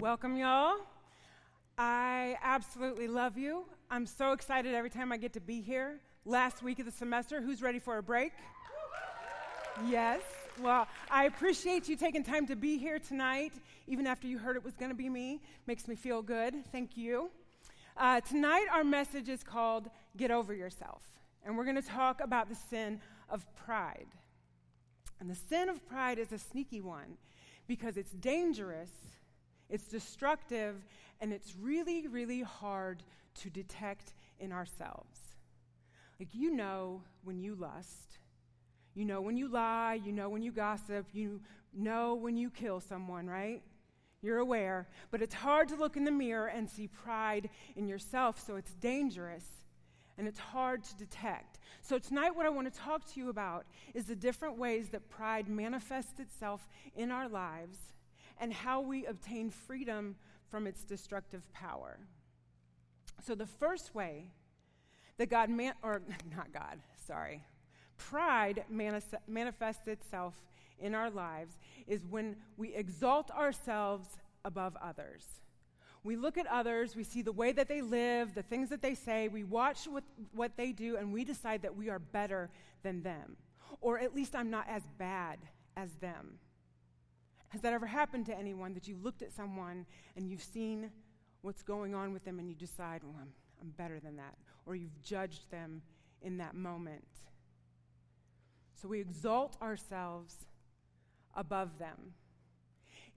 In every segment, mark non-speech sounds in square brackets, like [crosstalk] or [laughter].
Welcome, y'all. I absolutely love you. I'm so excited every time I get to be here. Last week of the semester, who's ready for a break? Yes. Well, I appreciate you taking time to be here tonight, even after you heard it was going to be me. Makes me feel good. Thank you. Uh, tonight, our message is called Get Over Yourself. And we're going to talk about the sin of pride. And the sin of pride is a sneaky one because it's dangerous it's destructive, and it's really, really hard to detect in ourselves. Like, you know when you lust, you know when you lie, you know when you gossip, you know when you kill someone, right? You're aware. But it's hard to look in the mirror and see pride in yourself, so it's dangerous and it's hard to detect. So, tonight, what I want to talk to you about is the different ways that pride manifests itself in our lives and how we obtain freedom from its destructive power. So, the first way that God, man- or [laughs] not God, sorry, pride manis- manifests itself in our lives is when we exalt ourselves above others. We look at others, we see the way that they live, the things that they say, we watch what, what they do, and we decide that we are better than them. Or at least I'm not as bad as them. Has that ever happened to anyone that you've looked at someone and you've seen what's going on with them and you decide, well, I'm, I'm better than that? Or you've judged them in that moment? So we exalt ourselves above them.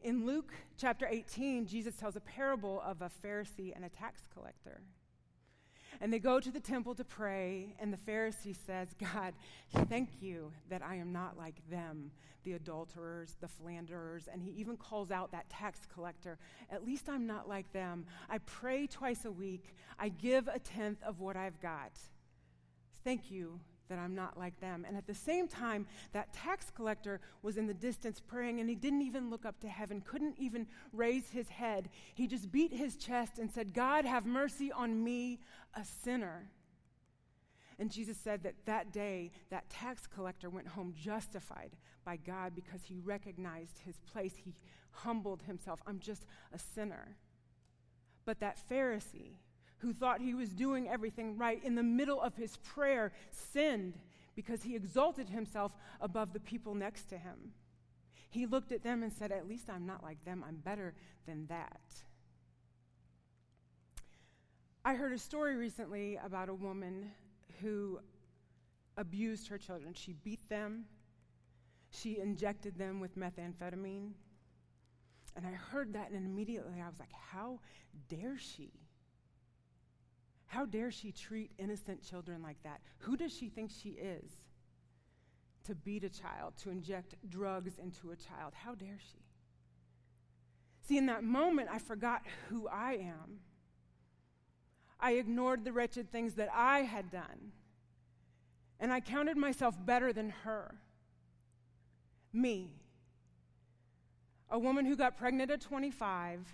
In Luke chapter 18, Jesus tells a parable of a Pharisee and a tax collector. And they go to the temple to pray, and the Pharisee says, God, thank you that I am not like them, the adulterers, the philanderers. And he even calls out that tax collector. At least I'm not like them. I pray twice a week, I give a tenth of what I've got. Thank you that I'm not like them. And at the same time, that tax collector was in the distance praying, and he didn't even look up to heaven, couldn't even raise his head. He just beat his chest and said, God, have mercy on me, a sinner. And Jesus said that that day, that tax collector went home justified by God because he recognized his place. He humbled himself. I'm just a sinner. But that Pharisee, who thought he was doing everything right, in the middle of his prayer, sinned because he exalted himself above the people next to him. He looked at them and said, At least I'm not like them, I'm better than that. I heard a story recently about a woman who abused her children. She beat them, she injected them with methamphetamine. And I heard that, and immediately I was like, How dare she? How dare she treat innocent children like that? Who does she think she is to beat a child, to inject drugs into a child? How dare she? See, in that moment, I forgot who I am. I ignored the wretched things that I had done. And I counted myself better than her. Me. A woman who got pregnant at 25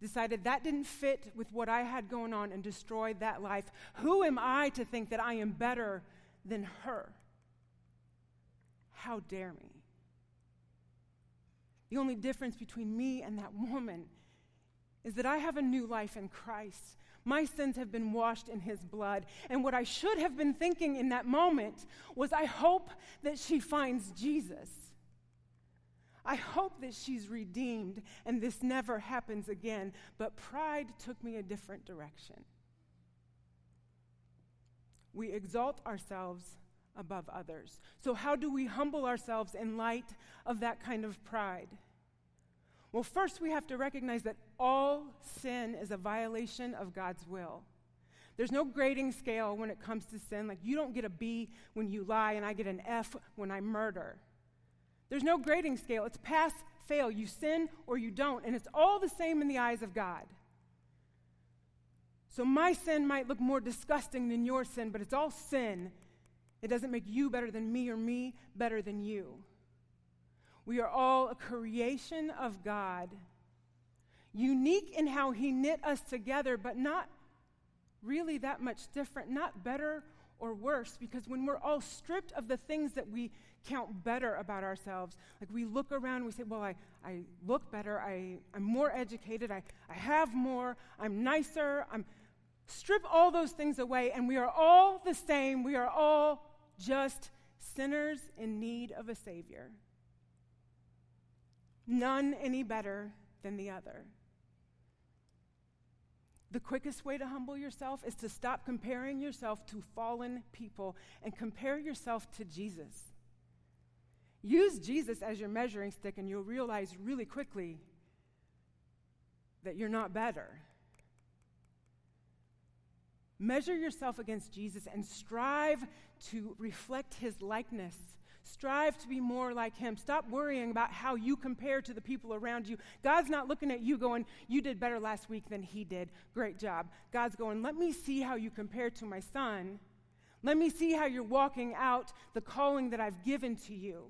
decided that didn't fit with what I had going on and destroyed that life. Who am I to think that I am better than her? How dare me? The only difference between me and that woman is that I have a new life in Christ. My sins have been washed in his blood. And what I should have been thinking in that moment was I hope that she finds Jesus. I hope that she's redeemed and this never happens again. But pride took me a different direction. We exalt ourselves above others. So, how do we humble ourselves in light of that kind of pride? Well, first, we have to recognize that all sin is a violation of God's will. There's no grading scale when it comes to sin. Like, you don't get a B when you lie, and I get an F when I murder. There's no grading scale. It's pass, fail. You sin or you don't, and it's all the same in the eyes of God. So my sin might look more disgusting than your sin, but it's all sin. It doesn't make you better than me or me better than you. We are all a creation of God, unique in how He knit us together, but not really that much different, not better or worse, because when we're all stripped of the things that we count better about ourselves. Like we look around, we say, Well, I, I look better, I, I'm more educated, I, I have more, I'm nicer, I'm. Strip all those things away, and we are all the same. We are all just sinners in need of a Savior. None any better than the other. The quickest way to humble yourself is to stop comparing yourself to fallen people and compare yourself to Jesus. Use Jesus as your measuring stick, and you'll realize really quickly that you're not better. Measure yourself against Jesus and strive to reflect his likeness. Strive to be more like him. Stop worrying about how you compare to the people around you. God's not looking at you going, You did better last week than he did. Great job. God's going, Let me see how you compare to my son. Let me see how you're walking out the calling that I've given to you.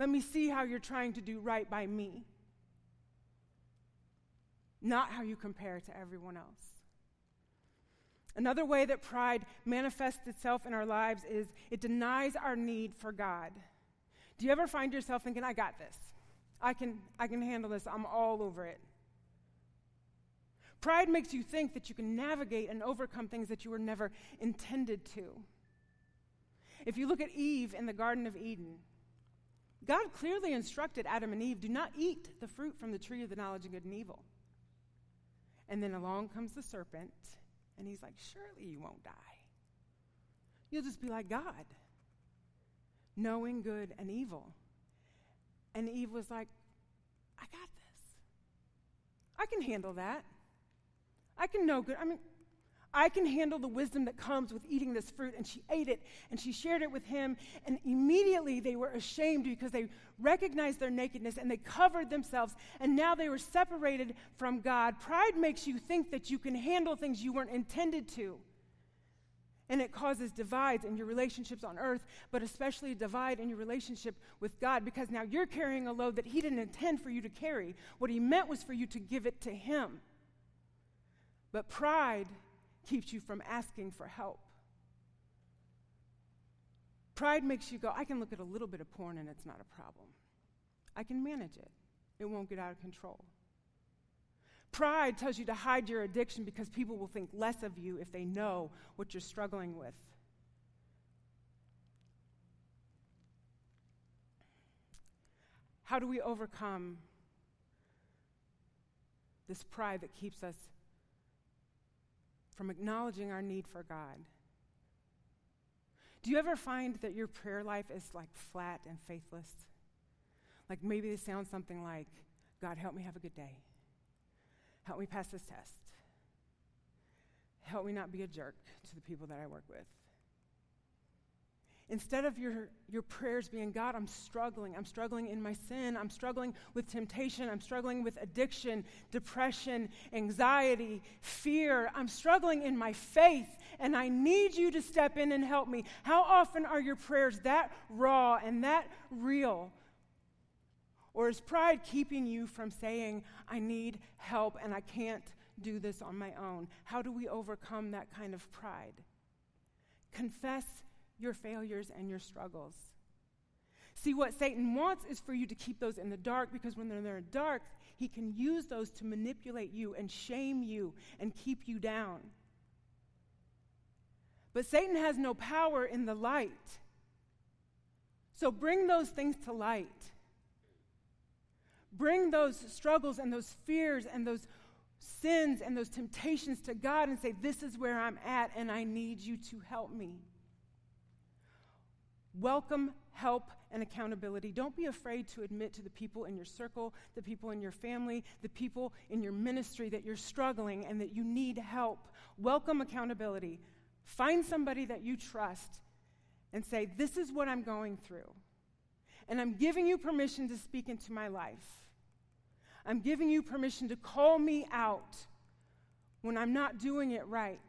Let me see how you're trying to do right by me, not how you compare to everyone else. Another way that pride manifests itself in our lives is it denies our need for God. Do you ever find yourself thinking, I got this? I can, I can handle this. I'm all over it. Pride makes you think that you can navigate and overcome things that you were never intended to. If you look at Eve in the Garden of Eden, God clearly instructed Adam and Eve do not eat the fruit from the tree of the knowledge of good and evil. And then along comes the serpent and he's like, Surely you won't die. You'll just be like God, knowing good and evil. And Eve was like, I got this. I can handle that. I can know good. I mean, I can handle the wisdom that comes with eating this fruit. And she ate it and she shared it with him. And immediately they were ashamed because they recognized their nakedness and they covered themselves. And now they were separated from God. Pride makes you think that you can handle things you weren't intended to. And it causes divides in your relationships on earth, but especially a divide in your relationship with God because now you're carrying a load that He didn't intend for you to carry. What He meant was for you to give it to Him. But pride keeps you from asking for help. Pride makes you go, I can look at a little bit of porn and it's not a problem. I can manage it, it won't get out of control. Pride tells you to hide your addiction because people will think less of you if they know what you're struggling with. How do we overcome this pride that keeps us from acknowledging our need for God. Do you ever find that your prayer life is like flat and faithless? Like maybe it sounds something like, God, help me have a good day. Help me pass this test. Help me not be a jerk to the people that I work with. Instead of your, your prayers being, God, I'm struggling. I'm struggling in my sin. I'm struggling with temptation. I'm struggling with addiction, depression, anxiety, fear. I'm struggling in my faith, and I need you to step in and help me. How often are your prayers that raw and that real? Or is pride keeping you from saying, I need help and I can't do this on my own? How do we overcome that kind of pride? Confess your failures and your struggles. See, what Satan wants is for you to keep those in the dark because when they're in the dark, he can use those to manipulate you and shame you and keep you down. But Satan has no power in the light. So bring those things to light. Bring those struggles and those fears and those sins and those temptations to God and say, This is where I'm at, and I need you to help me. Welcome help and accountability. Don't be afraid to admit to the people in your circle, the people in your family, the people in your ministry that you're struggling and that you need help. Welcome accountability. Find somebody that you trust and say, This is what I'm going through. And I'm giving you permission to speak into my life. I'm giving you permission to call me out when I'm not doing it right.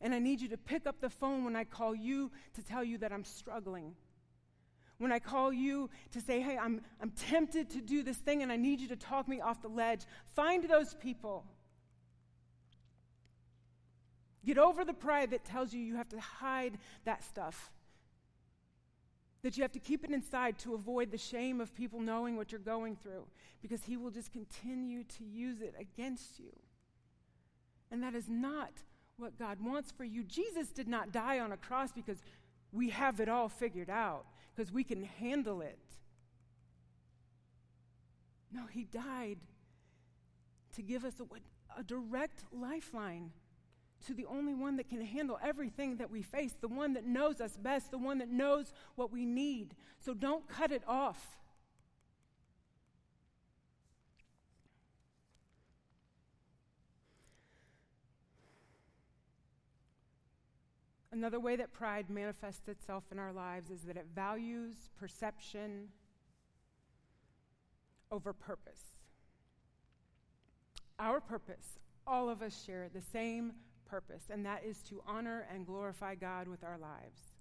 And I need you to pick up the phone when I call you to tell you that I'm struggling. When I call you to say, hey, I'm, I'm tempted to do this thing and I need you to talk me off the ledge, find those people. Get over the pride that tells you you have to hide that stuff. that you have to keep it inside to avoid the shame of people knowing what you're going through because He will just continue to use it against you. And that is not what God wants for you. Jesus did not die on a cross because we have it all figured out, because we can handle it. No, He died to give us a, a direct lifeline to the only one that can handle everything that we face, the one that knows us best, the one that knows what we need. So don't cut it off. Another way that pride manifests itself in our lives is that it values perception over purpose. Our purpose, all of us share the same purpose, and that is to honor and glorify God with our lives.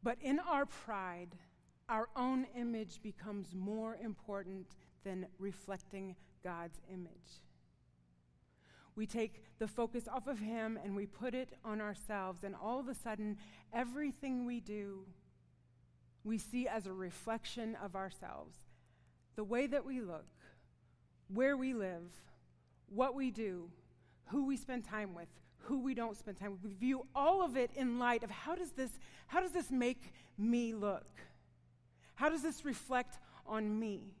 But in our pride, our own image becomes more important than reflecting God's image. We take the focus off of Him and we put it on ourselves, and all of a sudden, everything we do, we see as a reflection of ourselves. The way that we look, where we live, what we do, who we spend time with, who we don't spend time with. We view all of it in light of how does this, how does this make me look? How does this reflect on me?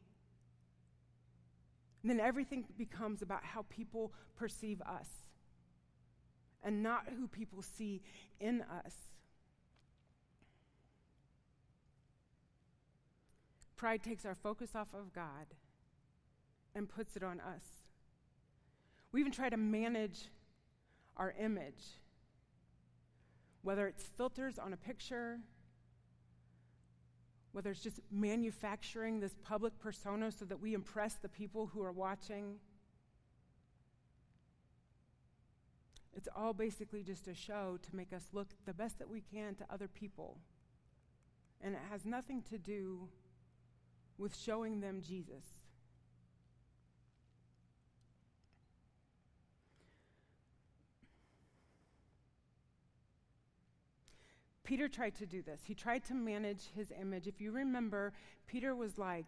And then everything becomes about how people perceive us and not who people see in us. Pride takes our focus off of God and puts it on us. We even try to manage our image, whether it's filters on a picture, whether it's just manufacturing this public persona so that we impress the people who are watching. It's all basically just a show to make us look the best that we can to other people. And it has nothing to do with showing them Jesus. Peter tried to do this. He tried to manage his image. If you remember, Peter was like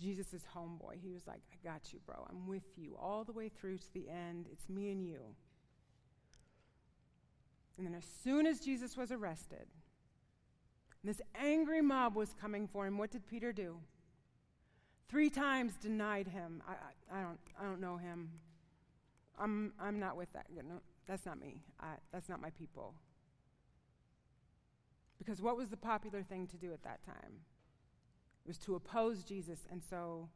Jesus' homeboy. He was like, I got you, bro. I'm with you all the way through to the end. It's me and you. And then, as soon as Jesus was arrested, this angry mob was coming for him, what did Peter do? Three times denied him. I, I, I don't, I don't know him. I'm, I'm not with that. No, that's not me. I, that's not my people. Because what was the popular thing to do at that time? It was to oppose Jesus. And so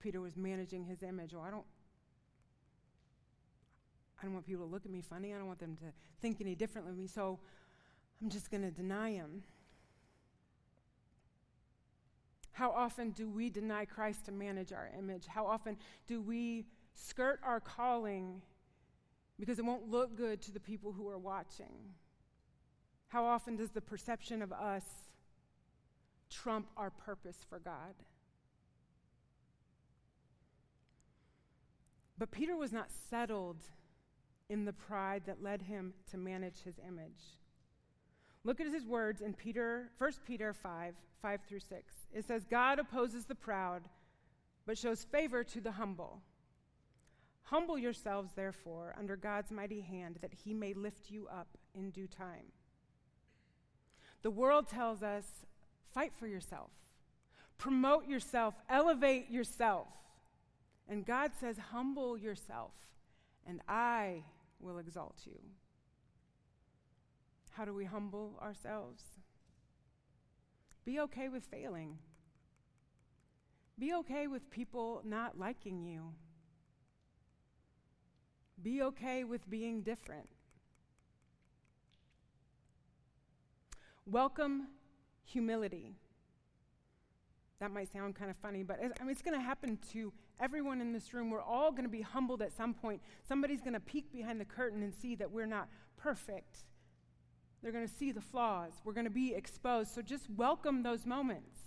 Peter was managing his image. Oh, I don't. I don't want people to look at me funny. I don't want them to think any differently of me. So I'm just going to deny him. How often do we deny Christ to manage our image? How often do we skirt our calling because it won't look good to the people who are watching? How often does the perception of us trump our purpose for God? But Peter was not settled in the pride that led him to manage his image. Look at his words in Peter, 1 Peter 5, 5 through 6. It says, God opposes the proud, but shows favor to the humble. Humble yourselves, therefore, under God's mighty hand, that he may lift you up in due time. The world tells us fight for yourself, promote yourself, elevate yourself. And God says, humble yourself, and I will exalt you. How do we humble ourselves? Be okay with failing. Be okay with people not liking you. Be okay with being different. Welcome humility. That might sound kind of funny, but I mean, it's going to happen to everyone in this room. We're all going to be humbled at some point. Somebody's going to peek behind the curtain and see that we're not perfect. They're going to see the flaws. We're going to be exposed. So just welcome those moments.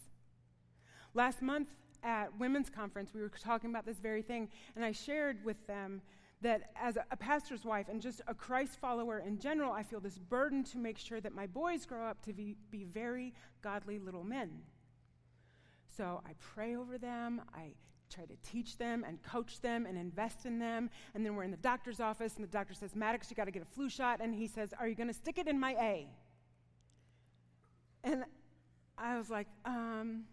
Last month at Women's Conference, we were talking about this very thing, and I shared with them that as a, pastor's wife and just a Christ follower in general, I feel this burden to make sure that my boys grow up to be, be very godly little men. So I pray over them, I try to teach them and coach them and invest in them. And then we're in the doctor's office, and the doctor says, Maddox, you got to get a flu shot. And he says, Are you going to stick it in my A? And I was like, um,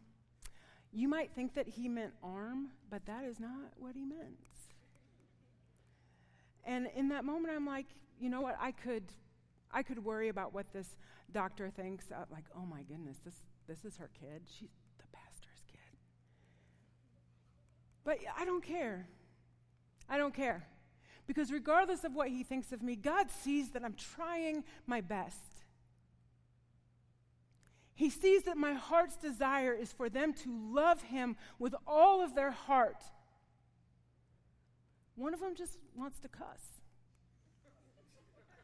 You might think that he meant arm, but that is not what he meant. And in that moment, I'm like, you know what? I could, I could worry about what this doctor thinks. Uh, like, oh my goodness, this, this is her kid. She's the pastor's kid. But I don't care. I don't care. Because regardless of what he thinks of me, God sees that I'm trying my best. He sees that my heart's desire is for them to love him with all of their heart one of them just wants to cuss.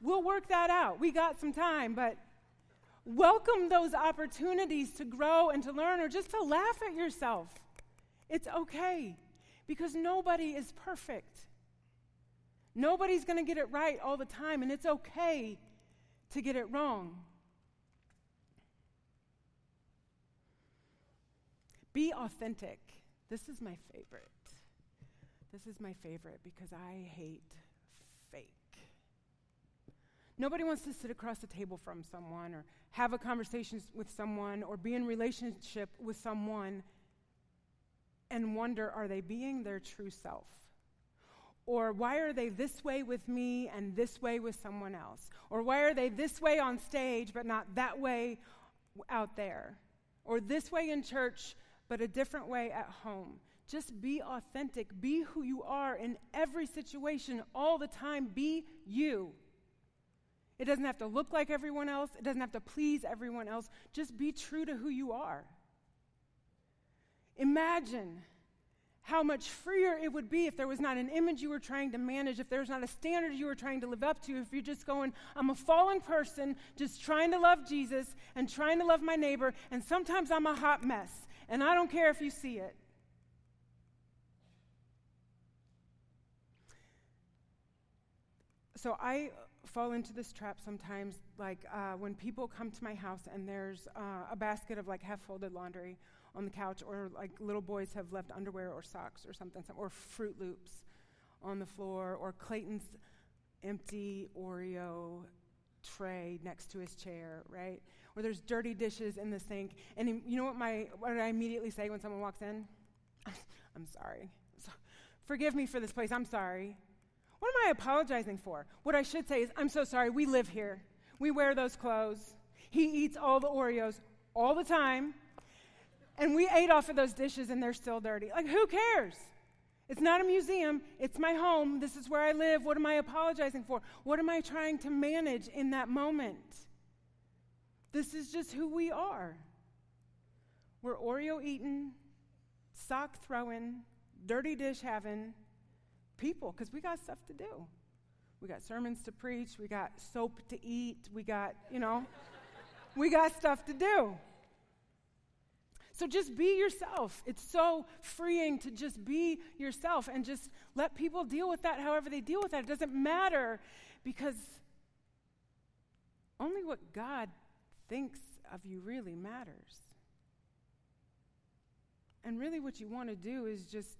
We'll work that out. We got some time, but welcome those opportunities to grow and to learn or just to laugh at yourself. It's okay because nobody is perfect. Nobody's going to get it right all the time, and it's okay to get it wrong. Be authentic. This is my favorite. This is my favorite because I hate fake. Nobody wants to sit across the table from someone or have a conversation with someone or be in relationship with someone and wonder are they being their true self? Or why are they this way with me and this way with someone else? Or why are they this way on stage but not that way out there? Or this way in church but a different way at home? Just be authentic. Be who you are in every situation, all the time. Be you. It doesn't have to look like everyone else, it doesn't have to please everyone else. Just be true to who you are. Imagine how much freer it would be if there was not an image you were trying to manage, if there was not a standard you were trying to live up to, if you're just going, I'm a fallen person, just trying to love Jesus and trying to love my neighbor, and sometimes I'm a hot mess, and I don't care if you see it. So I fall into this trap sometimes, like uh, when people come to my house and there's uh, a basket of like half folded laundry on the couch, or like little boys have left underwear or socks or something, or Froot Loops on the floor, or Clayton's empty Oreo tray next to his chair, right? Or there's dirty dishes in the sink. And you know what my what I immediately say when someone walks in? [laughs] I'm sorry. So, forgive me for this place. I'm sorry. What am I apologizing for? What I should say is, I'm so sorry, we live here. We wear those clothes. He eats all the Oreos all the time. And we ate off of those dishes and they're still dirty. Like, who cares? It's not a museum. It's my home. This is where I live. What am I apologizing for? What am I trying to manage in that moment? This is just who we are. We're Oreo eating, sock throwing, dirty dish having, people because we got stuff to do. We got sermons to preach, we got soap to eat, we got, you know, [laughs] we got stuff to do. So just be yourself. It's so freeing to just be yourself and just let people deal with that however they deal with that. It doesn't matter because only what God thinks of you really matters. And really, what you want to do is just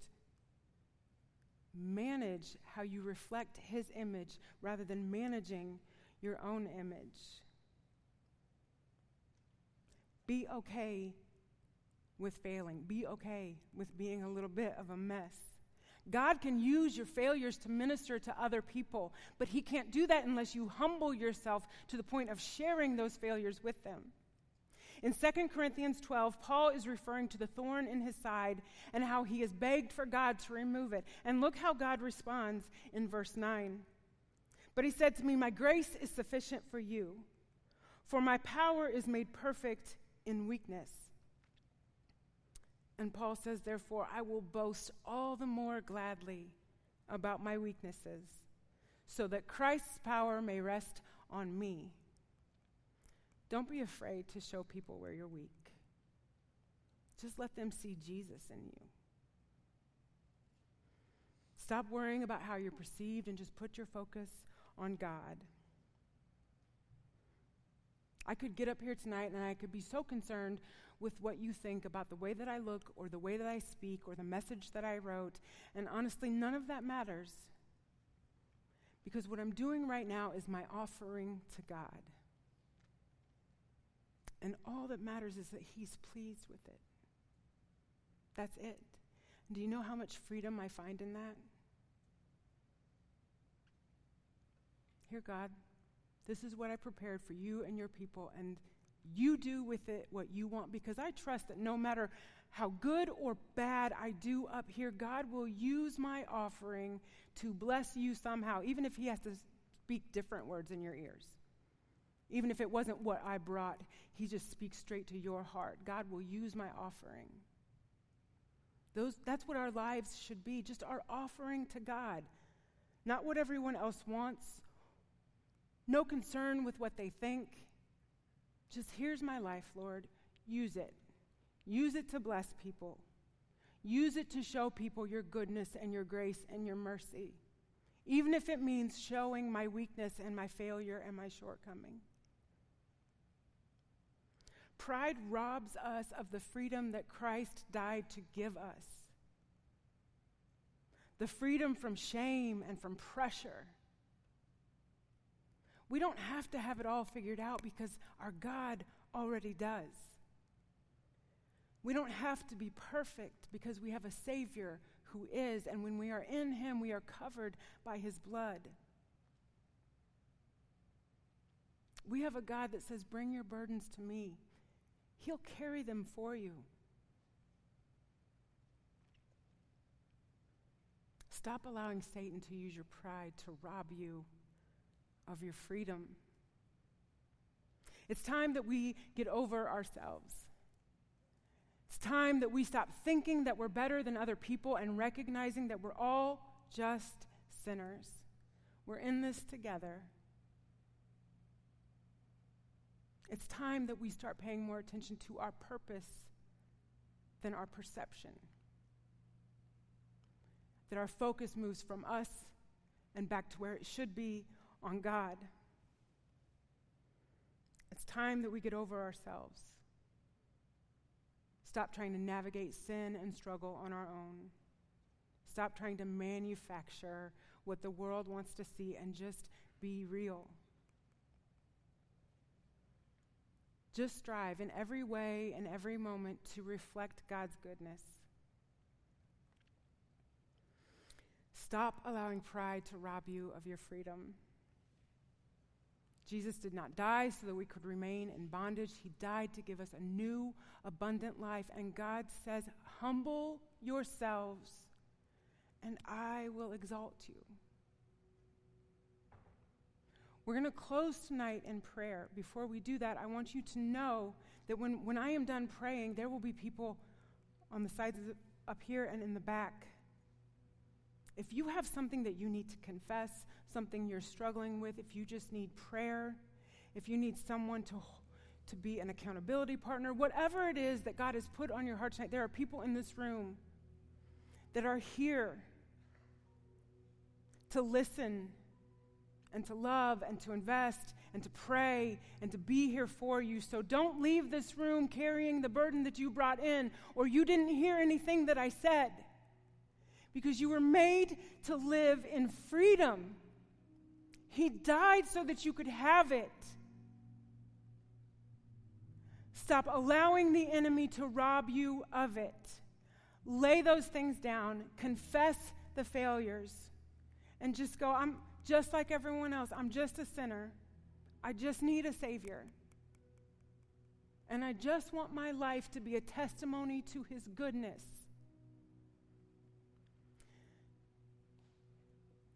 manage how you reflect His image rather than managing your own image. Be okay with failing, be okay with being a little bit of a mess. God can use your failures to minister to other people, but He can't do that unless you humble yourself to the point of sharing those failures with them. In 2 Corinthians 12, Paul is referring to the thorn in his side and how he has begged for God to remove it. And look how God responds in verse 9. But he said to me, My grace is sufficient for you, for my power is made perfect in weakness. And Paul says, Therefore, I will boast all the more gladly about my weaknesses, so that Christ's power may rest on me. Don't be afraid to show people where you're weak. Just let them see Jesus in you. Stop worrying about how you're perceived and just put your focus on God. I could get up here tonight and I could be so concerned with what you think about the way that I look or the way that I speak or the message that I wrote. And honestly, none of that matters. Because what I'm doing right now is my offering to God. And all that matters is that He's pleased with it. That's it. do you know how much freedom I find in that? Here, God, this is what I prepared for you and your people, and you do with it what you want because I trust that no matter how good or bad I do up here, God will use my offering to bless you somehow, even if He has to speak different words in your ears. Even if it wasn't what I brought, He just speaks straight to your heart. God will use my offering. Those, that's what our lives should be just our offering to God. Not what everyone else wants, no concern with what they think. Just here's my life, Lord. Use it. Use it to bless people. Use it to show people your goodness and your grace and your mercy, even if it means showing my weakness and my failure and my shortcoming. Pride robs us of the freedom that Christ died to give us the freedom from shame and from pressure we don't have to have it all figured out because our God already does. We don't have to be perfect because we have a Savior who is, and when we are in Him, we are covered by His blood. We have a God that says, Bring your burdens to me, He'll carry them for you. Stop allowing Satan to use your pride to rob you of your freedom. It's time that we get over ourselves. It's time that we stop thinking that we're better than other people and recognizing that we're all just sinners. We're in this together. It's time that we start paying more attention to our purpose than our perception. That our focus moves from us and back to where it should be on God. It's time that we get over ourselves. Stop trying to navigate sin and struggle on our own. Stop trying to manufacture what the world wants to see and just be real. Just strive in every way and every moment to reflect God's goodness. Stop allowing pride to rob you of your freedom. Jesus did not die so that we could remain in bondage. He died to give us a new, abundant life. And God says, Humble yourselves, and I will exalt you. We're going to close tonight in prayer. Before we do that, I want you to know that when, when I am done praying, there will be people on the sides up here and in the back. If you have something that you need to confess, something you're struggling with, if you just need prayer, if you need someone to, to be an accountability partner, whatever it is that God has put on your heart tonight, there are people in this room that are here to listen and to love and to invest and to pray and to be here for you. So don't leave this room carrying the burden that you brought in or you didn't hear anything that I said because you were made to live in freedom. He died so that you could have it. Stop allowing the enemy to rob you of it. Lay those things down, confess the failures, and just go, I'm just like everyone else. I'm just a sinner. I just need a Savior. And I just want my life to be a testimony to His goodness.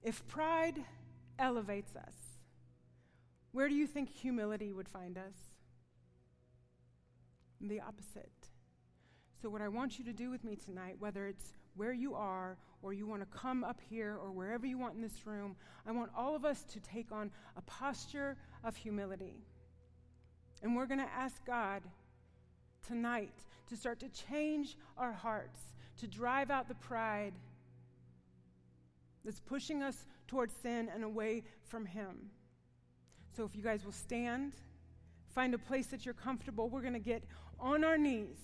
If pride elevates us, where do you think humility would find us? The opposite. So, what I want you to do with me tonight, whether it's where you are or you want to come up here or wherever you want in this room, I want all of us to take on a posture of humility. And we're going to ask God tonight to start to change our hearts, to drive out the pride that's pushing us towards sin and away from Him. So if you guys will stand, find a place that you're comfortable, we're going to get on our knees.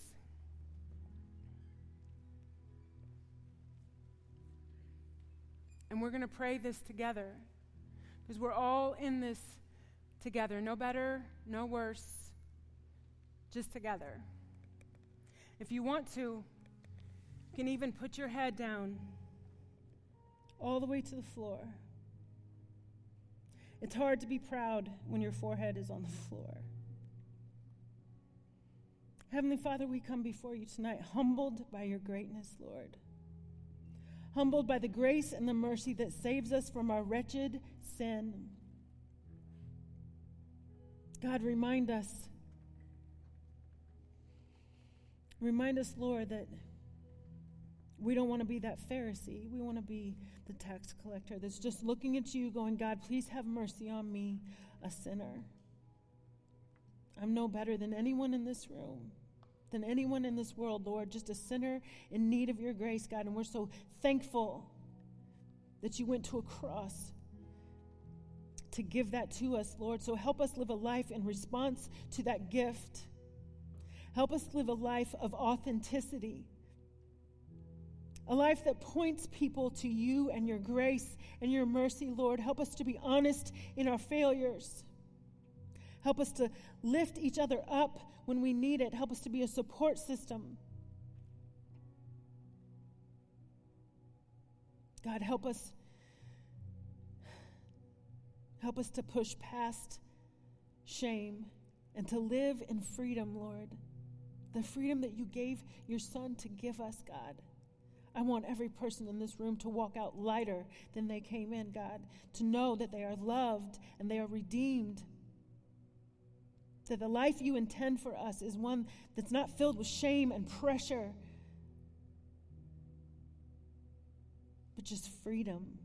And we're going to pray this together because we're all in this together. No better, no worse, just together. If you want to, you can even put your head down all the way to the floor. It's hard to be proud when your forehead is on the floor. Heavenly Father, we come before you tonight humbled by your greatness, Lord. Humbled by the grace and the mercy that saves us from our wretched sin. God, remind us. Remind us, Lord, that we don't want to be that Pharisee. We want to be the tax collector that's just looking at you, going, God, please have mercy on me, a sinner. I'm no better than anyone in this room, than anyone in this world, Lord, just a sinner in need of your grace, God. And we're so thankful that you went to a cross to give that to us, Lord. So help us live a life in response to that gift. Help us live a life of authenticity a life that points people to you and your grace and your mercy, Lord. Help us to be honest in our failures. Help us to lift each other up when we need it. Help us to be a support system. God, help us help us to push past shame and to live in freedom, Lord. The freedom that you gave your son to give us, God. I want every person in this room to walk out lighter than they came in, God, to know that they are loved and they are redeemed. That the life you intend for us is one that's not filled with shame and pressure, but just freedom.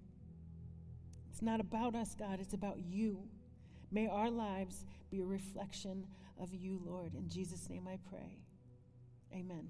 It's not about us, God, it's about you. May our lives be a reflection of you, Lord. In Jesus' name I pray. Amen.